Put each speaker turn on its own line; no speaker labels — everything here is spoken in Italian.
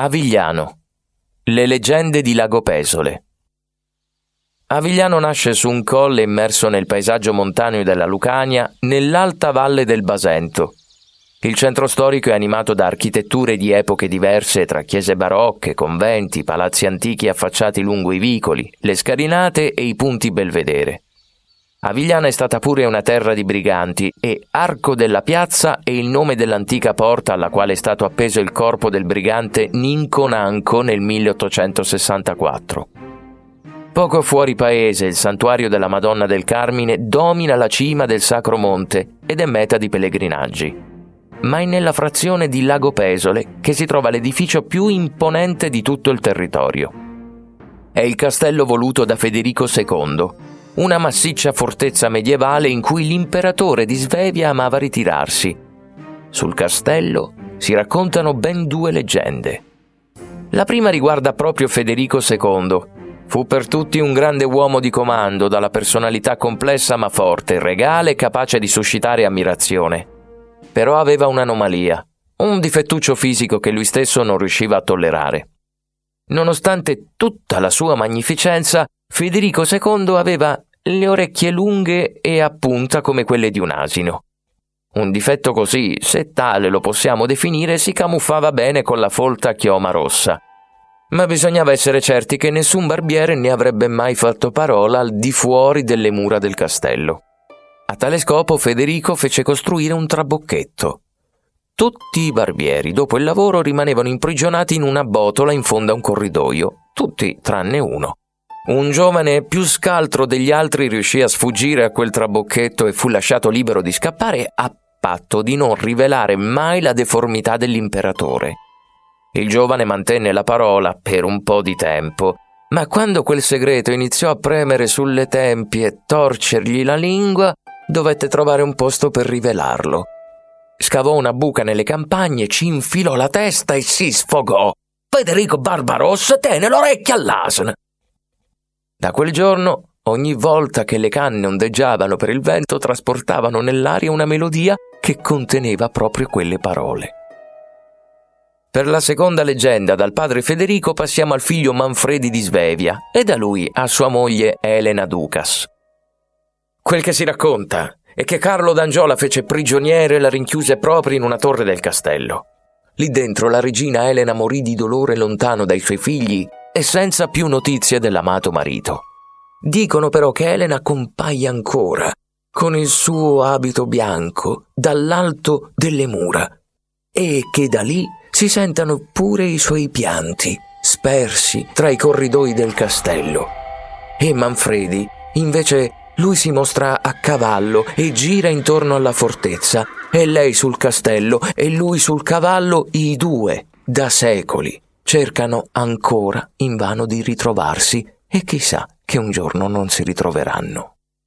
Avigliano. Le leggende di Lago Pesole. Avigliano nasce su un colle immerso nel paesaggio montaneo della Lucania, nell'alta valle del Basento. Il centro storico è animato da architetture di epoche diverse tra chiese barocche, conventi, palazzi antichi affacciati lungo i vicoli, le scalinate e i punti belvedere. Avigliana è stata pure una terra di briganti e Arco della Piazza è il nome dell'antica porta alla quale è stato appeso il corpo del brigante Ninco Nanco nel 1864. Poco fuori paese il santuario della Madonna del Carmine domina la cima del Sacro Monte ed è meta di pellegrinaggi. Ma è nella frazione di Lago Pesole che si trova l'edificio più imponente di tutto il territorio. È il castello voluto da Federico II, una massiccia fortezza medievale in cui l'imperatore di Svevia amava ritirarsi. Sul castello si raccontano ben due leggende. La prima riguarda proprio Federico II. Fu per tutti un grande uomo di comando, dalla personalità complessa ma forte, regale e capace di suscitare ammirazione. Però aveva un'anomalia, un difettuccio fisico che lui stesso non riusciva a tollerare. Nonostante tutta la sua magnificenza, Federico II aveva le orecchie lunghe e a punta come quelle di un asino. Un difetto così, se tale lo possiamo definire, si camuffava bene con la folta chioma rossa. Ma bisognava essere certi che nessun barbiere ne avrebbe mai fatto parola al di fuori delle mura del castello. A tale scopo Federico fece costruire un trabocchetto. Tutti i barbieri, dopo il lavoro, rimanevano imprigionati in una botola in fondo a un corridoio, tutti tranne uno. Un giovane più scaltro degli altri riuscì a sfuggire a quel trabocchetto e fu lasciato libero di scappare a patto di non rivelare mai la deformità dell'imperatore. Il giovane mantenne la parola per un po' di tempo, ma quando quel segreto iniziò a premere sulle tempie e torcergli la lingua, dovette trovare un posto per rivelarlo. Scavò una buca nelle campagne, ci infilò la testa e si sfogò. Federico Barbarossa tenne l'orecchio all'asino. Da quel giorno, ogni volta che le canne ondeggiavano per il vento, trasportavano nell'aria una melodia che conteneva proprio quelle parole. Per la seconda leggenda, dal padre Federico passiamo al figlio Manfredi di Svevia e da lui a sua moglie Elena Ducas. Quel che si racconta è che Carlo d'Angiola fece prigioniere e la rinchiuse proprio in una torre del castello. Lì dentro la regina Elena morì di dolore lontano dai suoi figli e senza più notizie dell'amato marito. Dicono però che Elena compaia ancora, con il suo abito bianco, dall'alto delle mura, e che da lì si sentano pure i suoi pianti, spersi tra i corridoi del castello. E Manfredi, invece, lui si mostra a cavallo e gira intorno alla fortezza, e lei sul castello e lui sul cavallo, i due, da secoli cercano ancora invano di ritrovarsi e chissà che un giorno non si ritroveranno.